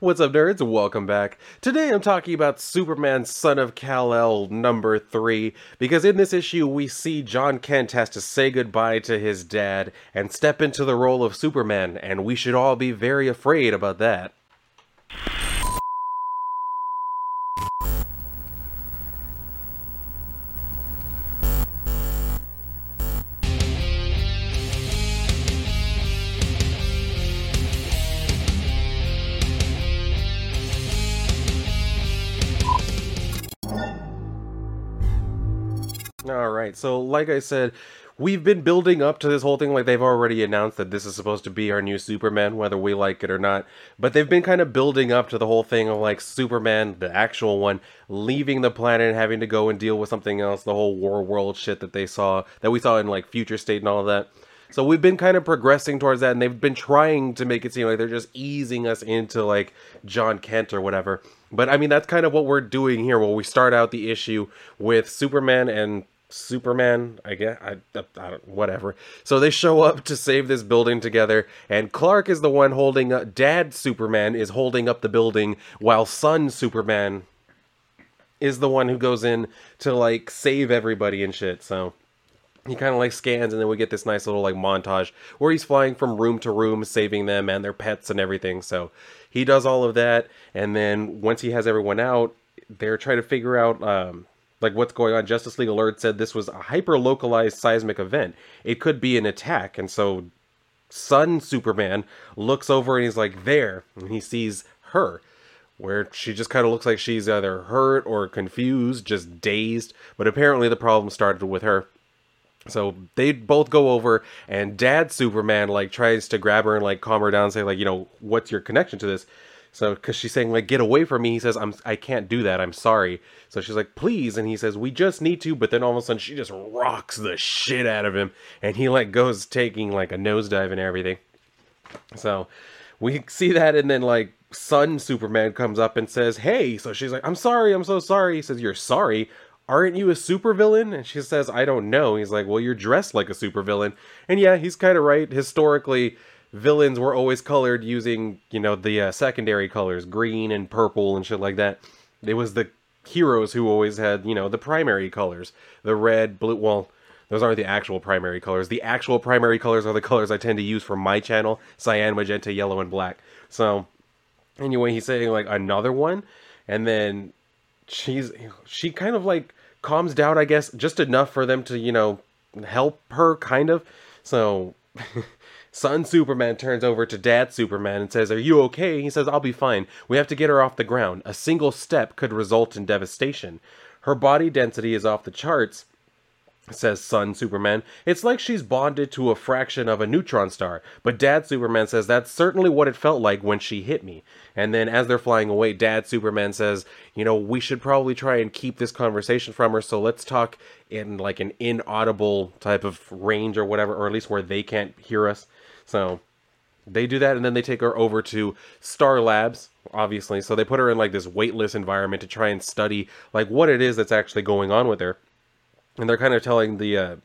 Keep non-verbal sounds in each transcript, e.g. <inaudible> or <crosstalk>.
What's up, nerds? Welcome back. Today I'm talking about Superman Son of Kal-El number 3, because in this issue we see Jon Kent has to say goodbye to his dad and step into the role of Superman, and we should all be very afraid about that. All right. So, like I said, we've been building up to this whole thing. Like they've already announced that this is supposed to be our new Superman, whether we like it or not. But they've been kind of building up to the whole thing of like Superman, the actual one, leaving the planet and having to go and deal with something else. The whole Warworld shit that they saw, that we saw in like Future State and all of that. So we've been kind of progressing towards that, and they've been trying to make it seem like they're just easing us into like Jon Kent or whatever. But I mean, that's kind of what we're doing here. Where we start out the issue with Superman and Superman, I guess, I, I, I, don't, whatever. So they show up to save this building together, and Clark is the one holding up. Dad Superman is holding up the building, while Son Superman is the one who goes in to like save everybody and shit. So he kind of like scans, and then we get this nice little like montage where he's flying from room to room, saving them and their pets and everything. So he does all of that, and then once he has everyone out, they're trying to figure out. Um, like what's going on. Justice League Alert said this was a hyper localized seismic event. It could be an attack, and so Son Superman looks over and he's like there, and he sees her, where she just kind of looks like she's either hurt or confused, just dazed. But apparently the problem started with her. So they both go over, and Dad Superman like tries to grab her and like calm her down, and say like, you know, what's your connection to this? So, because she's saying like, "Get away from me," he says, "I'm I can't do that. I'm sorry." So she's like, "Please," and he says, "We just need to." But then all of a sudden, she just rocks the shit out of him, and he like goes taking like a nosedive and everything. So we see that, and then like Son Superman comes up and says, "Hey," so she's like, "I'm sorry. I'm so sorry." He says, "You're sorry." Aren't you a supervillain? And she says, I don't know. He's like, Well, you're dressed like a supervillain. And yeah, he's kind of right. Historically, villains were always colored using, you know, the uh, secondary colors, green and purple and shit like that. It was the heroes who always had, you know, the primary colors, the red, blue. Well, those aren't the actual primary colors. The actual primary colors are the colors I tend to use for my channel: cyan, magenta, yellow, and black. So, anyway, he's saying like another one, and then she's she kind of like calms down, I guess, just enough for them to, you know, help her kind of. So. <laughs> Son Superman turns over to Dad Superman and says, Are you okay? He says, I'll be fine. We have to get her off the ground. A single step could result in devastation. Her body density is off the charts, says Son Superman. It's like she's bonded to a fraction of a neutron star. But Dad Superman says that's certainly what it felt like when she hit me. And then as they're flying away, Dad Superman says, you know, we should probably try and keep this conversation from her. So let's talk in like an inaudible type of range or whatever, or at least where they can't hear us. So they do that and then they take her over to Star Labs, obviously. So they put her in like this weightless environment to try and study like what it is that's actually going on with her. And they're kind of telling the uh,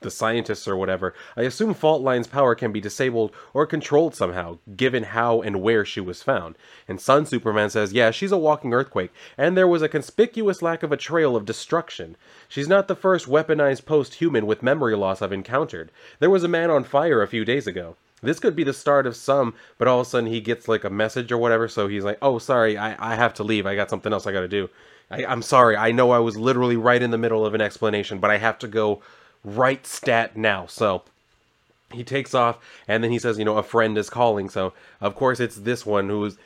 the scientists or whatever. I assume Fault Line's power can be disabled or controlled somehow, given how and where she was found. And Son Superman says, yeah, she's a walking earthquake, and there was a conspicuous lack of a trail of destruction. She's not the first weaponized post-human with memory loss I've encountered. There was a man on fire a few days ago. This could be the start of some, but all of a sudden he gets like a message or whatever, so he's like, oh, sorry, I, I have to leave. I got something else I gotta do. I, I'm sorry. I know I was literally right in the middle of an explanation, but I have to go right stat now. So he takes off and then he says, you know, a friend is calling. So of course it's this one who's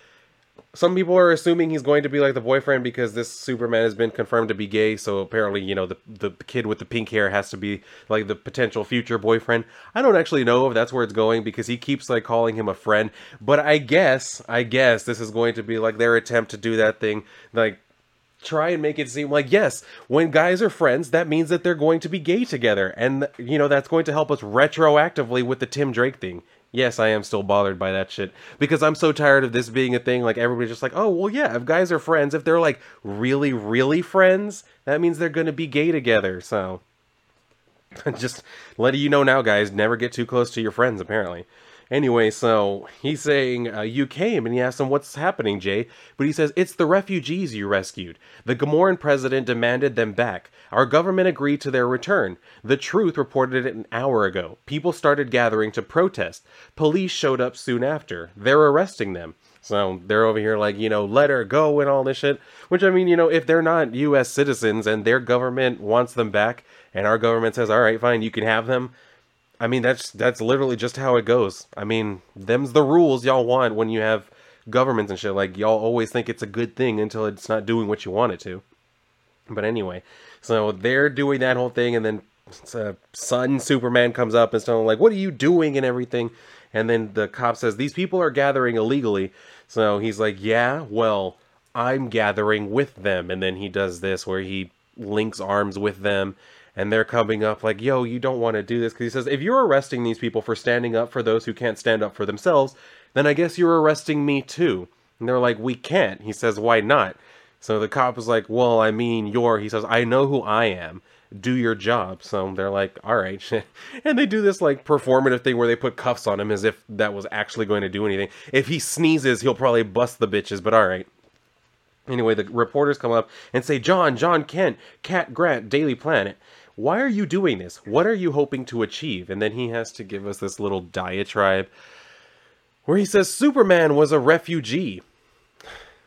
some people are assuming he's going to be like the boyfriend because this Superman has been confirmed to be gay. So apparently, you know, the the kid with the pink hair has to be like the potential future boyfriend. I don't actually know if that's where it's going because he keeps like calling him a friend. But I guess, I guess this is going to be like their attempt to do that thing, like try and make it seem like yes when guys are friends that means that they're going to be gay together. And you know that's going to help us retroactively with the tim drake thing. Yes i am still bothered by that shit. Because i'm so tired of this being a thing like everybody's just like oh well yeah if guys are friends if they're like really really friends that means they're going to be gay together so. <laughs> Just letting you know now guys never get too close to your friends apparently Anyway, so he's saying, uh, You came, and he asks him, What's happening, Jay? But he says, It's the refugees you rescued. The Gamorran president demanded them back. Our government agreed to their return. The Truth reported it an hour ago. People started gathering to protest. Police showed up soon after. They're arresting them. So they're over here like, you know, let her go and all this shit. Which, I mean, you know, if they're not U.S. citizens and their government wants them back, and our government says, all right, fine, you can have them I mean, that's that's literally just how it goes. I mean, them's the rules y'all want when you have governments and shit. Like y'all always think it's a good thing until it's not doing what you want it to. But anyway, so they're doing that whole thing, and then uh, son Superman comes up and stuff like, "What are you doing?" and everything. And then the cop says, "These people are gathering illegally." So he's like, "Yeah, well, I'm gathering with them." And then he does this where he links arms with them and they're coming up like, yo, you don't want to do this. Because he says, if you're arresting these people for standing up for those who can't stand up for themselves, then I guess you're arresting me too. And they're like, we can't. He says, why not? So the cop is like, well, I mean, you're. He says, I know who I am. Do your job. So they're like, all right. <laughs> and they do this like performative thing where they put cuffs on him as if that was actually going to do anything. If he sneezes, he'll probably bust the bitches, but all right. Anyway, the reporters come up and say, Jon, Jon Kent, Cat Grant, Daily Planet why are you doing this? What are you hoping to achieve? And then he has to give us this little diatribe where he says Superman was a refugee.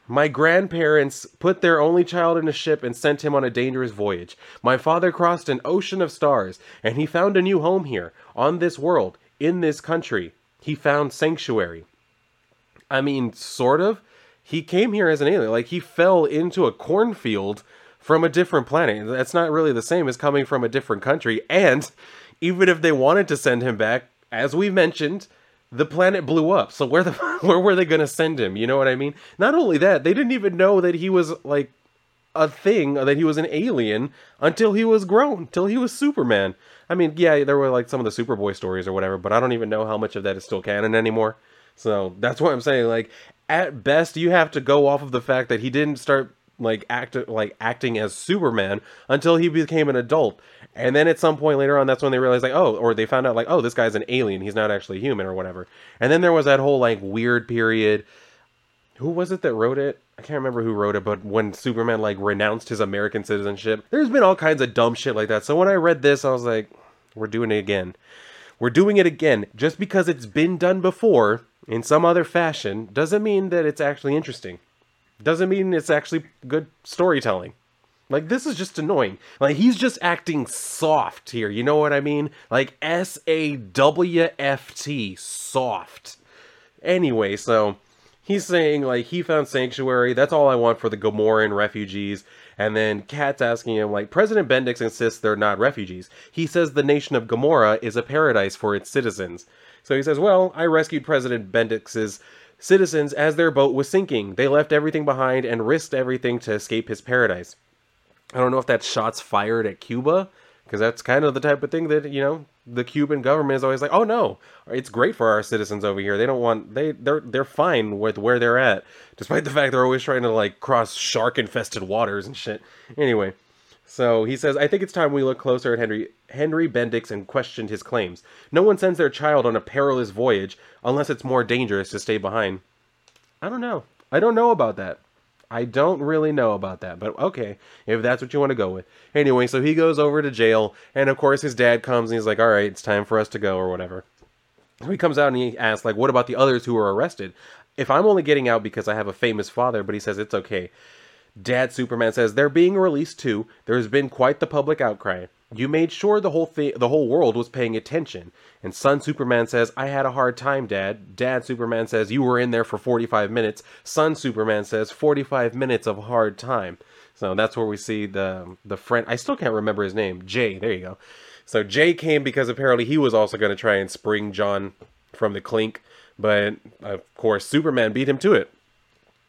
My grandparents put their only child in a ship and sent him on a dangerous voyage. My father crossed an ocean of stars, and he found a new home here, on this world, in this country. He found sanctuary. I mean, sort of. He came here as an alien. Like, he fell into a cornfield from a different planet. That's not really the same as coming from a different country. And even if they wanted to send him back, as we mentioned, the planet blew up. So where the <laughs> where were they going to send him? You know what I mean? Not only that, they didn't even know that he was like a thing, that he was an alien until he was grown, until he was Superman. I mean, yeah, there were like some of the Superboy stories or whatever, but I don't even know how much of that is still canon anymore. So that's what I'm saying. Like, at best, you have to go off of the fact that he didn't start like act like acting as Superman until he became an adult. And then at some point later on, that's when they realized like, oh, or they found out like, oh, this guy's an alien. He's not actually human or whatever. And then there was that whole like weird period. Who was it that wrote it? I can't remember who wrote it, but when Superman like renounced his American citizenship, there's been all kinds of dumb shit like that. So when I read this, I was like, we're doing it again. We're doing it again. Just because it's been done before in some other fashion doesn't mean that it's actually interesting doesn't mean it's actually good storytelling. Like this is just annoying. Like he's just acting soft here. You know what I mean? Like S A W F T soft. Anyway, so he's saying like he found sanctuary. That's all I want for the Gamorran refugees. And then Cat's asking him like President Bendix insists they're not refugees. He says the nation of Gamorra is a paradise for its citizens. So he says, "Well, I rescued President Bendix's citizens as their boat was sinking. They left everything behind and risked everything to escape his paradise. I don't know if that's shots fired at Cuba, because that's kind of the type of thing that, you know, the Cuban government is always like, "Oh no, it's great for our citizens over here. They don't want they they're they're fine with where they're at, despite the fact they're always trying to like cross shark infested waters and shit." Anyway, so he says, I think it's time we look closer at Henry Henry Bendix and questioned his claims. No one sends their child on a perilous voyage unless it's more dangerous to stay behind. I don't know. I don't know about that. I don't really know about that, but okay, if that's what you want to go with. Anyway, so he goes over to jail, and of course his dad comes and he's like, all right, it's time for us to go, or whatever. So he comes out and he asks, like, what about the others who were arrested? If I'm only getting out because I have a famous father, but he says it's okay. Dad Superman says they're being released too. There's been quite the public outcry. You made sure the whole thing, the whole world was paying attention. And son Superman says, "I had a hard time, Dad." Dad Superman says, "You were in there for 45 minutes." Son Superman says, "45 minutes of hard time." So that's where we see the the friend. I still can't remember his name. Jay. There you go. So Jay came because apparently he was also going to try and spring Jon from the clink, but of course Superman beat him to it.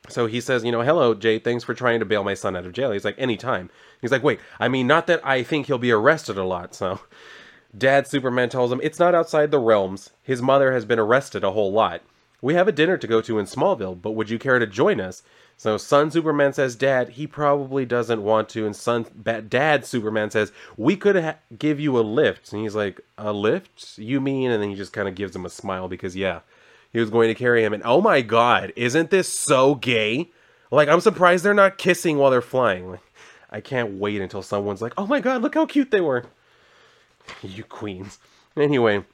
So he says, you know, hello, Jay, thanks for trying to bail my son out of jail. He's like, anytime. He's like, wait, I mean, not that I think he'll be arrested a lot. So <laughs> dad Superman tells him it's not outside the realms. His mother has been arrested a whole lot. We have a dinner to go to in Smallville, but would you care to join us? So son Superman says, Dad, he probably doesn't want to. And son, Dad Superman says, we could ha- give you a lift. And he's like, a lift? You mean? And then he just kind of gives him a smile because, yeah, he was going to carry him. And oh my God, isn't this so gay? Like, I'm surprised they're not kissing while they're flying. Like, I can't wait until someone's like, oh my God, look how cute they were. <laughs> you queens. Anyway.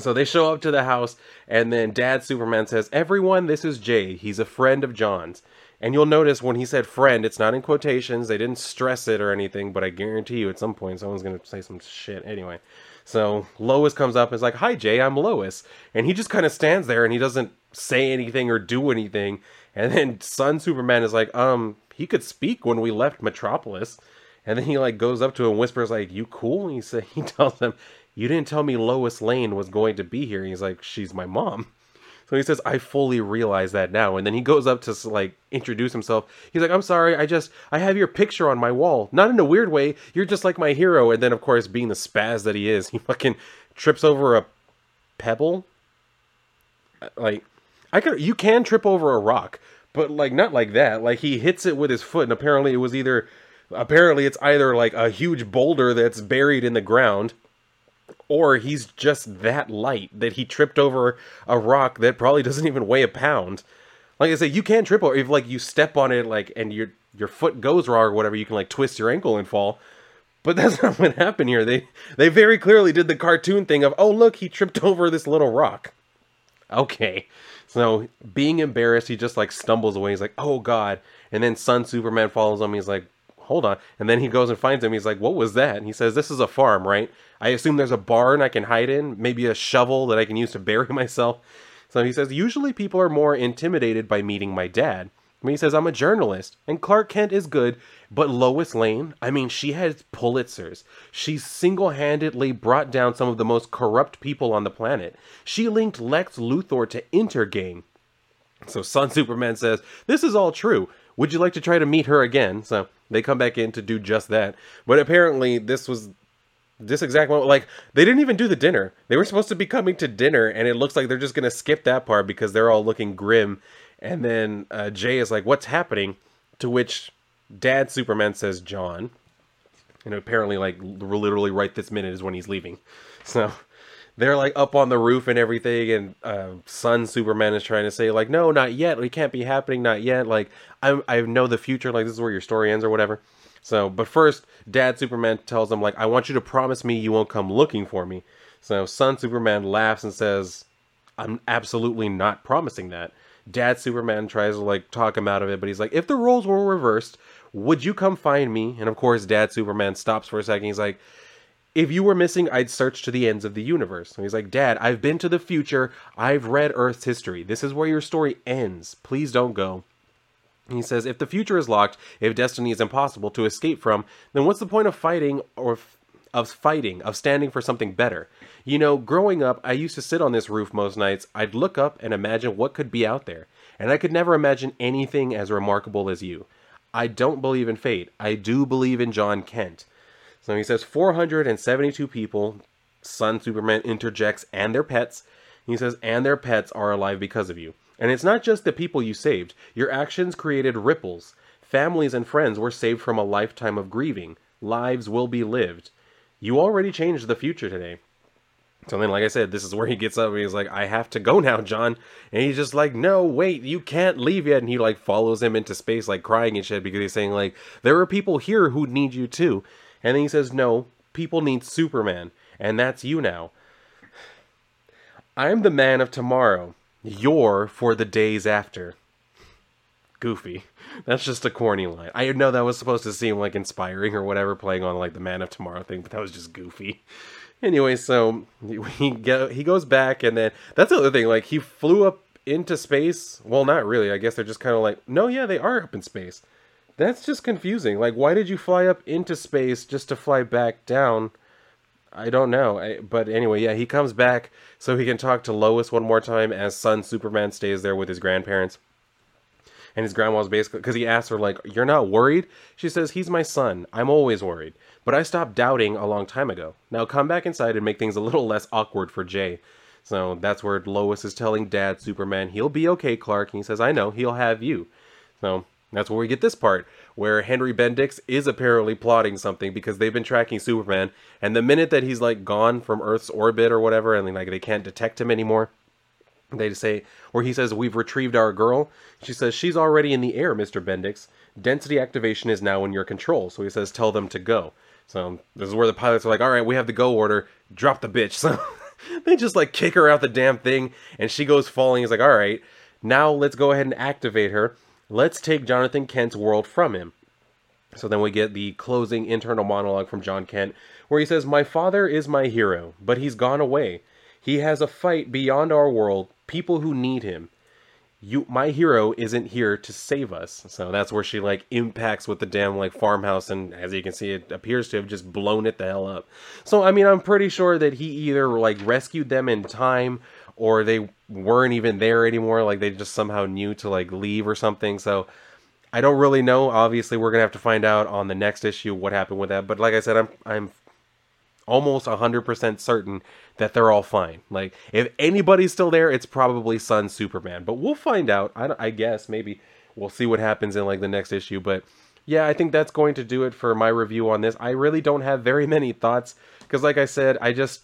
So they show up to the house, and then Dad Superman says, Everyone, this is Jay. He's a friend of Jon's. And you'll notice when he said friend, it's not in quotations. They didn't stress it or anything, but I guarantee you at some point someone's going to say some shit. Anyway, so Lois comes up and is like, Hi, Jay, I'm Lois. And he just kind of stands there and he doesn't say anything or do anything. And then Son Superman is like, Um, he could speak when we left Metropolis. And then he like goes up to him and whispers like, "You cool?" And he <laughs> say he tells him, "You didn't tell me Lois Lane was going to be here." And he's like, "She's my mom." So he says, I fully realize that now. And then he goes up to like introduce himself. He's like, I'm sorry, I just, I have your picture on my wall. Not in a weird way. You're just like my hero. And then, of course, being the spaz that he is, he fucking trips over a pebble. Uh, like, I could, you can trip over a rock, but like, not like that. Like, he hits it with his foot, and apparently it was either, apparently it's either like a huge boulder that's buried in the ground or he's just that light that he tripped over a rock that probably <laughs> doesn't even weigh a pound. Like I said, you can trip over if like you step on it like and your your foot goes wrong or whatever, you can like twist your ankle and fall. But <laughs> that's not what happened here. They they very clearly did the cartoon thing of, oh look, he tripped <laughs> over this little rock. Okay. So being embarrassed, he just like stumbles away. He's like, oh god. And then Son Superman follows him. He's like, hold on. And then he goes and finds him. He's like, what was that? And he says, this is a farm, right? I assume there's a barn I can hide in, maybe a shovel that I can use to bury <laughs> myself. So he says, usually people are more intimidated by meeting my dad. I mean, he says, I'm a journalist, and Clark Kent is good, but Lois Lane, I mean, she has Pulitzers. She single handedly brought down some of the most corrupt people on the planet. She linked Lex Luthor to Intergang. So Son Superman says, This is all true. Would you like to try to meet her again? So they come back in to do just that. But apparently, this was this exact moment. Like they didn't even do the dinner. They were supposed to be coming to dinner, and it looks like they're just gonna skip that part because they're all looking grim. And then uh, Jay is like, "What's happening?" To which Dad Superman says, "Jon." And apparently, like literally right this minute is when he's leaving. So they're like up on the roof and everything, and uh, Son Superman is trying to say like, "No, not yet. It can't be happening. Not yet. Like I I know the future. Like this is where your story ends or whatever." So, but first, Dad Superman tells him like, "I want you to promise me you won't come looking for me." So, Son Superman laughs and says, "I'm absolutely not promising that." Dad Superman tries to like talk him out of it, but he's like, "If the roles were reversed, would you come find me?" And of course, Dad Superman stops for a second. He's like, "If you were missing, I'd search to the ends of the universe." And he's like, "Dad, I've been to the future. I've read Earth's history. This is where your story ends. Please don't go." He says, if the future is locked, if destiny is impossible to escape from, then what's the point of fighting or of fighting, of standing for something better? You know, growing up, I used to sit on this roof most nights. I'd look up and imagine what could be out there, and I could never imagine anything as remarkable as you. I don't believe in fate. I do believe in Jon Kent. So he says 472 people, Son Superman interjects, and their pets. He says, and their pets are alive because of you. And it's not just the people you saved, your actions created ripples. Families and friends were saved from a lifetime of grieving. Lives will be lived. You already changed the future today. So then, like I said, this is where he gets up and he's like, I have to go now, Jon. And he's just like, no, wait, you can't leave yet. And he like follows him into space, like crying and shit, because he's saying, like, there are people here who need you too. And then he says, no, people need Superman. And that's you now. I'm the man of tomorrow. You're for the days after. Goofy. That's just a corny line. I know that was supposed to seem like inspiring or whatever, playing on like the Man of Tomorrow thing, but that was just goofy. Anyway, so <laughs> he go, he goes back, and then that's the other thing. Like he flew up into space. Well, not really. I guess they're just kind of like, no, yeah, they are up in space. That's just confusing. Like, why did you fly up into space just to fly back down? I don't know. I, but anyway, yeah, he comes back so he can talk to Lois one more time as son Superman stays there with his grandparents. And his grandma's basically, because he asks her, like, you're not worried? She says, he's my son. I'm always worried. But I stopped doubting a long time ago. Now come back inside and make things a little less awkward for Jay. So that's where Lois is telling Dad Superman he'll be okay, Clark. And he says, I know, he'll have you. So that's where we get this part, where Henry Bendix is apparently plotting something because they've been tracking Superman, and the minute that he's like gone from Earth's orbit or whatever, and like they can't detect him anymore, they say, where he says, We've retrieved our girl. She says, She's already in the air, Mr. Bendix. Density activation is now in your control. So he says, Tell them to go. So this is where the pilots are like, All right, we have the go order. Drop the bitch. <laughs> So they just like kick her out the damn thing, and she goes falling. He's like, All right, now let's go ahead and activate her. Let's take Jonathan Kent's world from him. So then we get the closing internal monologue from Jon Kent, where he says, My father is my hero, but he's gone away. He has a fight beyond our world, people who need him. You, my hero isn't here to save us. So that's where she like impacts with the damn like farmhouse, and as you can see, it appears to have just blown it the hell up. So I mean, I'm pretty sure that he either like rescued them in time, or they weren't even there anymore. Like they just somehow knew to like leave or something. So I don't really know. Obviously, we're gonna have to find out on the next issue what happened with that. But like I said, I'm I'm almost 100% certain that they're all fine. Like, if anybody's still there, it's probably Son Superman. But we'll find out. I, I guess maybe we'll see what happens in like the next issue. But yeah, I think that's going to do it for my review on this. I really don't have very <laughs> many thoughts because, like I said, I just.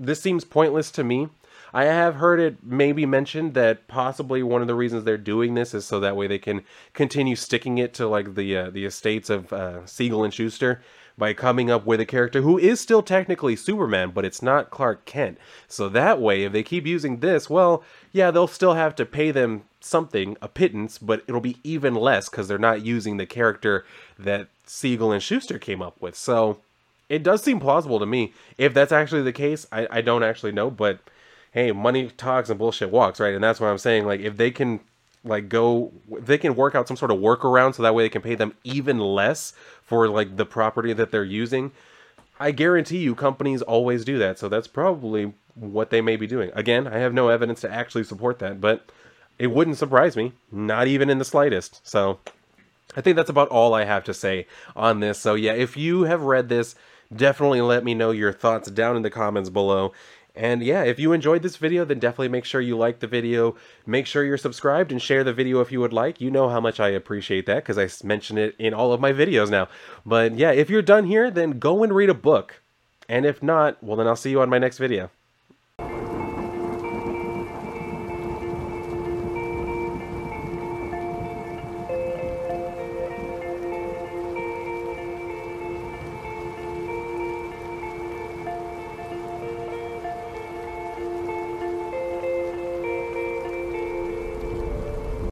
This seems pointless to me. I have heard it maybe mentioned that possibly one of the reasons they're doing this is so that way they can continue sticking it to like the uh, the estates of uh, Siegel and Shuster by coming up with a character who is still technically Superman, but it's not Clark Kent. So that way, if they keep using this, well, yeah, they'll still have to pay them something, a pittance, but it'll be even less because they're not using the character that Siegel and Shuster came up with. So it does seem plausible to me. If that's actually the case, I, I don't actually know, but hey, money talks and bullshit walks, right? And that's what I'm saying. Like, if they can like go they can work out some sort of workaround so that way they can pay them even less for like the property that they're using i guarantee you companies always do that so that's probably what they may be doing again i have no evidence to actually support that but it wouldn't surprise me not even in the slightest so i think that's about all i have to say on this so yeah if you have read this definitely let me know your thoughts down in the comments below and yeah, if you enjoyed this video, then definitely make sure you like the video. Make sure you're subscribed and share the video if you would like. You know how much I appreciate that because I mention it in all of my videos now. But yeah, if you're done here, then go and read a book. And if not, well, then I'll see you on my next video.